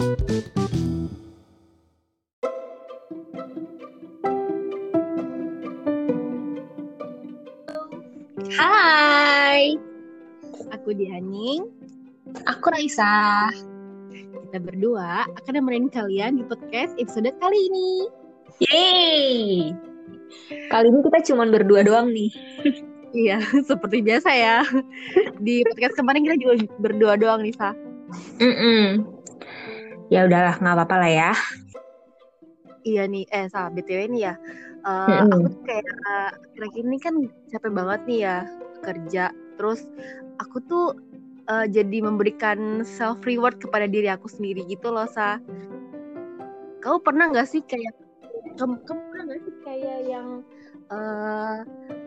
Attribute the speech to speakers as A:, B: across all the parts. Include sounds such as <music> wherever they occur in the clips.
A: Hai,
B: Aku Dianing.
A: aku Raisa.
B: Kita berdua akan nemenin kalian di podcast episode kali ini.
A: Yeay. Kali ini kita cuma berdua doang nih.
B: Iya, <laughs> seperti biasa ya. Di podcast kemarin kita juga berdua doang nih, Sa.
A: Mm-mm. Ya udahlah, nggak apa-apa lah ya.
B: Iya nih, eh Sa, BTW nih ya. eh,
A: Mm-mm.
B: aku tuh kayak kira-kira ini kan capek banget nih ya kerja. Terus aku tuh eh, jadi memberikan self reward kepada diri aku sendiri gitu loh, Sa. Kamu pernah nggak sih kayak kamu, kamu pernah nggak sih kayak yang eh,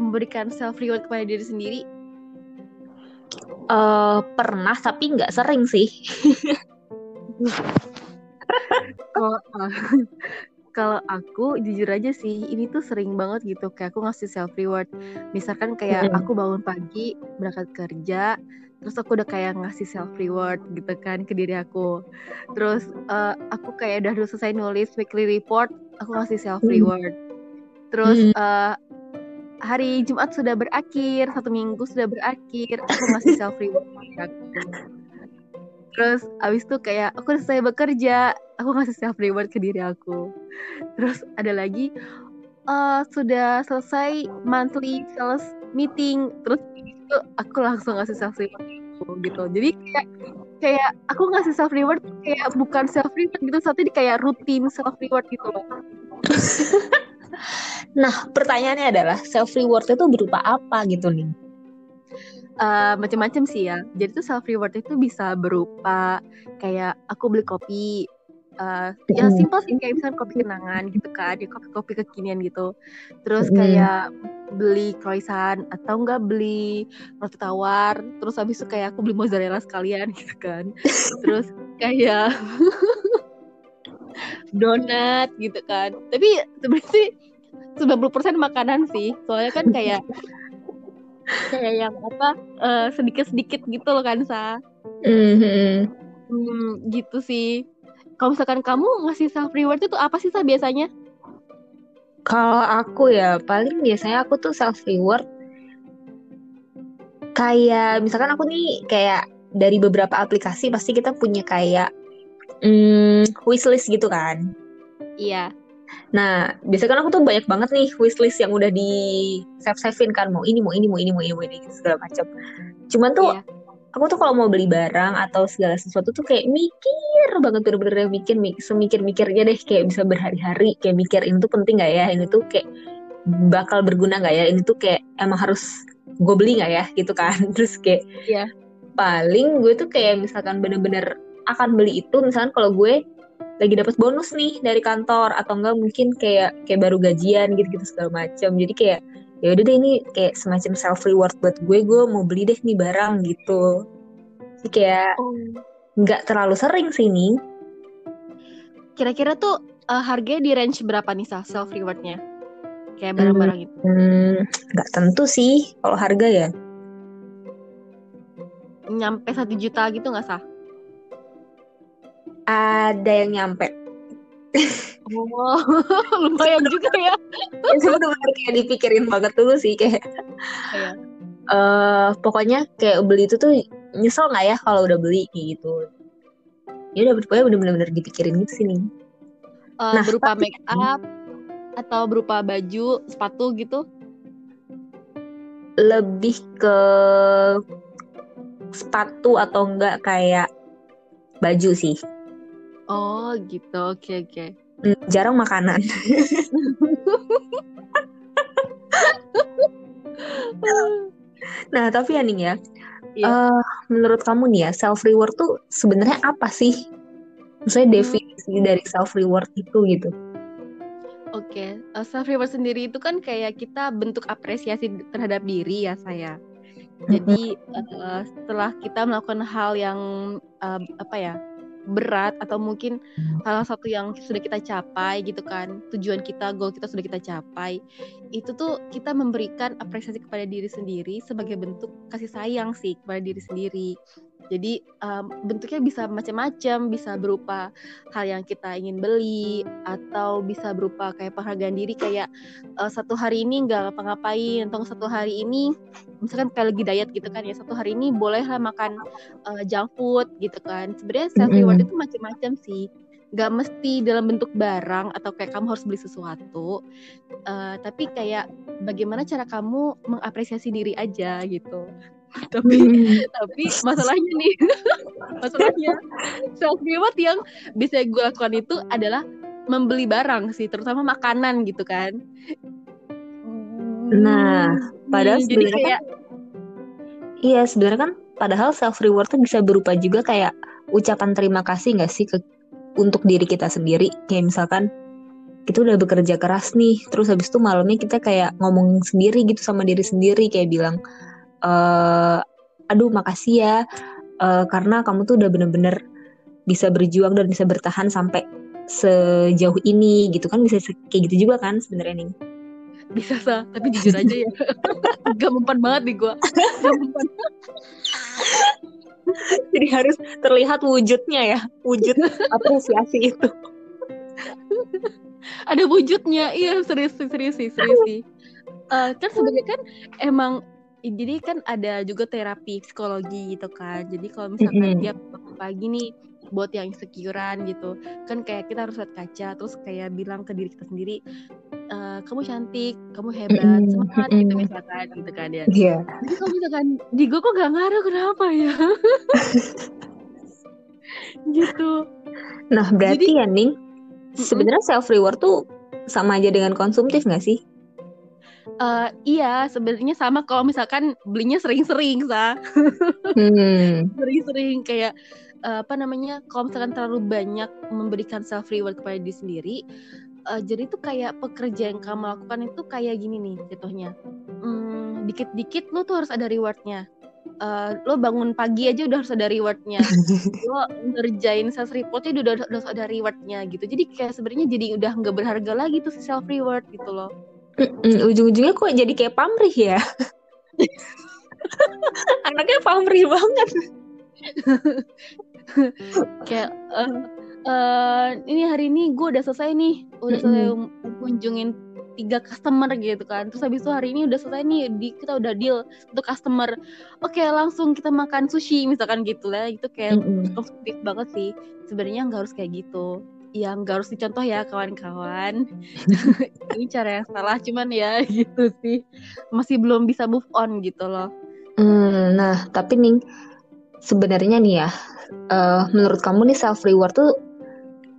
B: memberikan self reward kepada diri sendiri?
A: Eh, pernah tapi nggak sering sih. <laughs> <laughs>
B: Kalau kalau aku jujur aja sih ini tuh sering banget gitu kayak aku ngasih self reward. Misalkan kayak aku bangun pagi berangkat kerja terus aku udah kayak ngasih self reward gitu kan ke diri aku. Terus eh, aku kayak udah selesai nulis weekly report, aku ngasih self reward. Terus
A: Mm.
B: eh, hari Jumat sudah berakhir, satu minggu sudah berakhir, aku ngasih self reward ke diri aku. Terus abis itu kayak aku selesai bekerja, aku ngasih self reward ke diri aku. Terus ada lagi eh sudah selesai monthly sales meeting, terus itu aku langsung ngasih self reward gitu. Jadi kayak kayak aku ngasih self reward kayak bukan self reward gitu, tapi kayak rutin self reward gitu. <laughs>
A: Nah, pertanyaannya adalah self reward itu berupa apa gitu nih?
B: Eh, macam-macam sih ya. Jadi tuh self reward itu bisa berupa kayak aku beli kopi. eh yang
A: Mm.
B: simpel sih kayak misalnya kopi kenangan gitu kan, ya kopi-kopi kekinian gitu. Terus
A: Mm.
B: kayak beli croissant atau enggak beli roti tawar. Terus habis itu kayak aku beli mozzarella sekalian <laughs> gitu kan. Terus kayak <laughs> donat gitu kan. Tapi sebenarnya sih 90% makanan sih. Soalnya kan kayak kayak yang apa eh, sedikit-sedikit gitu loh kan sa
A: Mhm.
B: hmm, gitu sih kalau misalkan kamu ngasih self reward itu apa sih sa biasanya
A: Kalau aku ya paling biasanya aku tuh self reward kayak misalkan aku nih kayak dari beberapa aplikasi pasti kita punya kayak mm, wishlist gitu kan.
B: iya
A: Nah, biasanya kan aku tuh banyak banget nih wishlist yang udah di save savein kan. Mau ini mau ini mau ini mau ini mau ini gitu, segala macam. Cuman tuh
B: iya.
A: aku tuh kalau mau beli barang atau segala sesuatu tuh kayak mikir banget bener-bener yang mikir mik semikir-mikirnya deh. Kayak bisa berhari-hari kayak mikir ini tuh penting gak ya? Ini tuh kayak bakal berguna gak ya? Ini tuh kayak emang harus gue beli gak ya? Gitu kan. <laughs> Terus kayak
B: Iya.
A: paling gue tuh kayak misalkan bener-bener akan beli itu misalkan kalau gue lagi dapat bonus nih dari kantor atau enggak mungkin kayak kayak baru gajian gitu-gitu segala macam jadi kayak ya udah deh ini kayak semacam self reward buat gue gue mau beli deh nih barang gitu. Jadi kayak
B: oh.
A: nggak terlalu sering sih nih
B: kira-kira tuh eh, harganya di range berapa nih sa self rewardnya kayak barang-barang itu.
A: Hmm, nggak tentu sih kalau harga ya.
B: Nyampe satu juta gitu nggak sa
A: ada yang nyampe.
B: Oh <laughs> lumayan juga ya. <laughs>
A: Itu bener-bener kayak dipikirin banget dulu sih kayak
B: Iya.
A: eh pokoknya kayak beli itu tuh nyesel nggak ya kalau udah beli kayak gitu. Ya udah pokoknya bener-bener dipikirin gitu sih nih
B: Eh,
A: Nah,
B: berupa
A: tapi-
B: make up atau berupa baju sepatu gitu?
A: Lebih ke sepatu atau enggak kayak baju sih
B: oh gitu. Oke oke.
A: Hmm, jarang makanan. <laughs> Nah tapi ya nih ya eh, menurut kamu nih ya self reward tuh sebenarnya apa sih? Maksudnya
B: Hmm.
A: definisi dari self reward itu gitu.
B: Oke, eh, self reward sendiri itu kan kayak kita bentuk apresiasi terhadap diri ya saya. Jadi eh, setelah kita melakukan hal yang eh, apa ya berat atau mungkin salah satu yang sudah kita capai gitu kan tujuan kita goal kita sudah kita capai itu tuh kita memberikan apresiasi kepada diri sendiri sebagai bentuk kasih sayang sih kepada diri sendiri Jadi um, bentuknya bisa macam-macam, bisa berupa hal yang kita ingin beli atau bisa berupa kayak penghargaan diri kayak uh, satu hari ini nggak ngapa-ngapain atau satu hari ini misalkan kayak lagi diet gitu kan ya satu hari ini bolehlah makan uh, junk food gitu kan. Sebenarnya self reward mm -hmm. itu macam-macam sih gak mesti dalam bentuk barang atau kayak kamu harus beli sesuatu uh, tapi kayak bagaimana cara kamu mengapresiasi diri aja gitu <laughs> tapi hmm. tapi masalahnya nih <laughs> masalahnya self reward yang bisa gue lakukan itu adalah membeli barang sih terutama makanan gitu kan.
A: Nah padahal hmm, sebenarnya kayak kan, iya sebenarnya kan padahal self reward tuh bisa berupa juga kayak ucapan terima kasih gak sih ke untuk diri kita sendiri? Kayak misalkan kita udah bekerja keras nih terus habis itu malamnya kita kayak ngomong sendiri gitu sama diri sendiri kayak bilang e, aduh makasih ya uh, karena kamu tuh udah bener-bener bisa berjuang dan bisa bertahan sampai sejauh ini gitu kan bisa kayak gitu juga kan sebenarnya nih
B: bisa sah tapi jujur aja ya <laughs> gak mempan banget nih gue
A: Jadi harus terlihat wujudnya ya, wujud apresiasi itu.
B: Ada wujudnya, iya serius serius sih, serius sih. Uh, kan sebenarnya kan emang jadi kan ada juga terapi psikologi gitu kan. Jadi kalau misalkan mm -hmm. tiap pagi nih buat yang insecurean gitu kan kayak kita harus lihat kaca terus kayak bilang ke diri kita sendiri e, kamu cantik kamu hebat semangat mm -hmm. gitu misalkan gitu kan ya yeah. jadi kalau misalkan di gue kok gak ngaruh kenapa ya <laughs> gitu
A: nah berarti jadi, ya nih sebenarnya self reward tuh sama aja dengan konsumtif gak sih
B: Uh, iya, sebenarnya sama kalau misalkan belinya sering-sering, sa. Hmm. <laughs> Sering-sering kayak uh, apa namanya kalau misalkan terlalu banyak memberikan self reward kepada diri sendiri uh, jadi itu kayak pekerja yang kamu lakukan itu kayak gini nih jatuhnya. Hmm, dikit-dikit lo tuh harus ada rewardnya. Uh, lo bangun pagi aja udah harus ada rewardnya. <laughs> Lo ngerjain self reportnya udah, udah harus ada rewardnya gitu. Jadi kayak sebenarnya jadi udah nggak berharga lagi tuh si self reward gitu loh
A: ujung-ujungnya kok jadi kayak pamrih ya? <laughs> Anaknya pamrih banget. <laughs>
B: Kayak uh, uh, ini hari ini gue udah selesai nih. Udah selesai kunjungin tiga customer gitu kan. Terus habis itu hari ini udah selesai nih di, kita udah deal untuk customer. Oke okay, langsung kita makan sushi misalkan gitu lah. Itu kayak mm konstruktif banget sih. Sebenarnya nggak harus kayak gitu yang nggak harus dicontoh ya kawan-kawan. <laughs> Ini cara yang salah cuman ya <laughs> gitu sih. Masih belum bisa move on gitu loh.
A: Mm, nah tapi nih sebenarnya nih ya uh, menurut kamu nih self reward tuh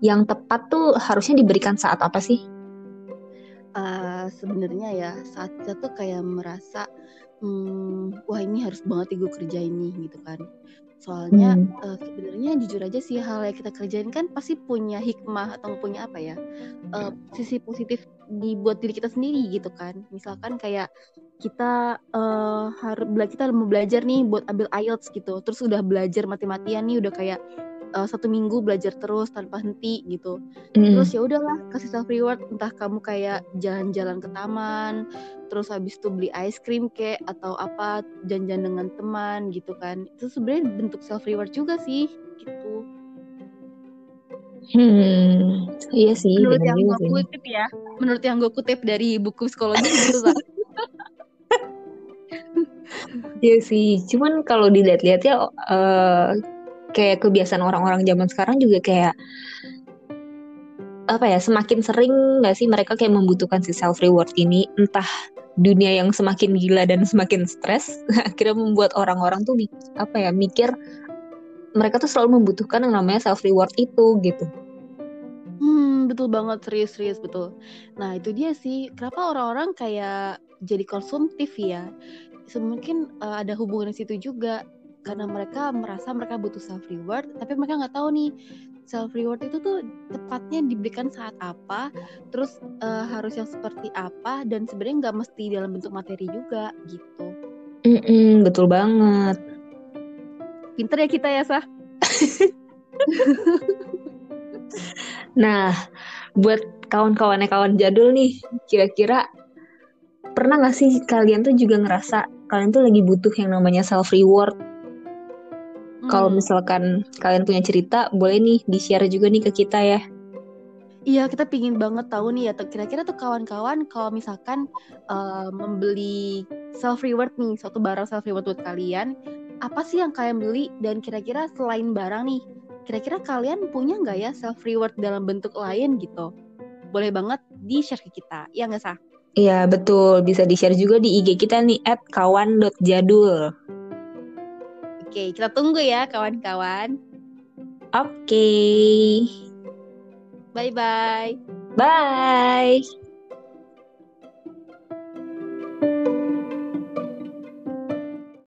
A: yang tepat tuh harusnya diberikan saat apa sih?
B: Uh, sebenarnya ya saat kita tuh kayak merasa hmm, wah ini harus banget gue kerja ini gitu kan soalnya hmm. uh, sebenarnya jujur aja sih hal yang kita kerjain kan pasti punya hikmah atau punya apa ya uh, sisi positif dibuat diri kita sendiri gitu kan misalkan kayak kita uh, harus kita mau belajar nih buat ambil IELTS gitu terus udah belajar mati-matian nih udah kayak uh, satu minggu belajar terus tanpa henti gitu mm. terus ya udahlah kasih self reward entah kamu kayak jalan-jalan ke taman terus habis itu beli ice cream kek atau apa janjian dengan teman gitu kan itu sebenarnya bentuk self reward juga sih gitu
A: Hmm, iya sih.
B: Menurut yang gue kutip ya, menurut yang gue kutip dari buku psikologi gitu kan. <laughs> <laughs>
A: Iya sih, cuman kalau dilihat-lihat ya uh, kayak kebiasaan orang-orang zaman sekarang juga kayak apa ya semakin sering nggak sih mereka kayak membutuhkan si self reward ini entah dunia yang semakin gila dan <laughs> semakin stres <laughs> akhirnya membuat orang-orang tuh apa ya mikir mereka tuh selalu membutuhkan yang namanya self reward itu gitu.
B: Hmm, betul banget serius serius betul. Nah itu dia sih kenapa orang-orang kayak jadi konsumtif ya mungkin uh, ada hubungan situ juga karena mereka merasa mereka butuh self reward tapi mereka nggak tahu nih self reward itu tuh tepatnya diberikan saat apa terus uh, harus yang seperti apa dan sebenarnya nggak mesti dalam bentuk materi juga gitu.
A: Mm -mm, betul banget.
B: Pinter ya kita ya sah? <laughs>
A: Nah buat kawan-kawannya kawan jadul nih kira-kira pernah gak sih kalian tuh juga ngerasa kalian tuh lagi butuh yang namanya self reward Kalau
B: Hmm.
A: misalkan kalian punya cerita, boleh nih di-share juga nih ke kita ya.
B: Iya, kita pingin banget tahu nih ya, kira-kira tuh kawan-kawan kalau misalkan eh, membeli self reward nih, suatu barang self reward buat kalian, apa sih yang kalian beli dan kira-kira selain barang nih, kira-kira kalian punya nggak ya self reward dalam bentuk lain gitu? Boleh banget di-share ke kita, ya nggak sah?
A: Iya, betul. Bisa di-share juga di IG kita nih, at kawan.jadul.
B: Oke, kita tunggu ya kawan-kawan.
A: Oke.
B: Bye-bye.
A: Bye.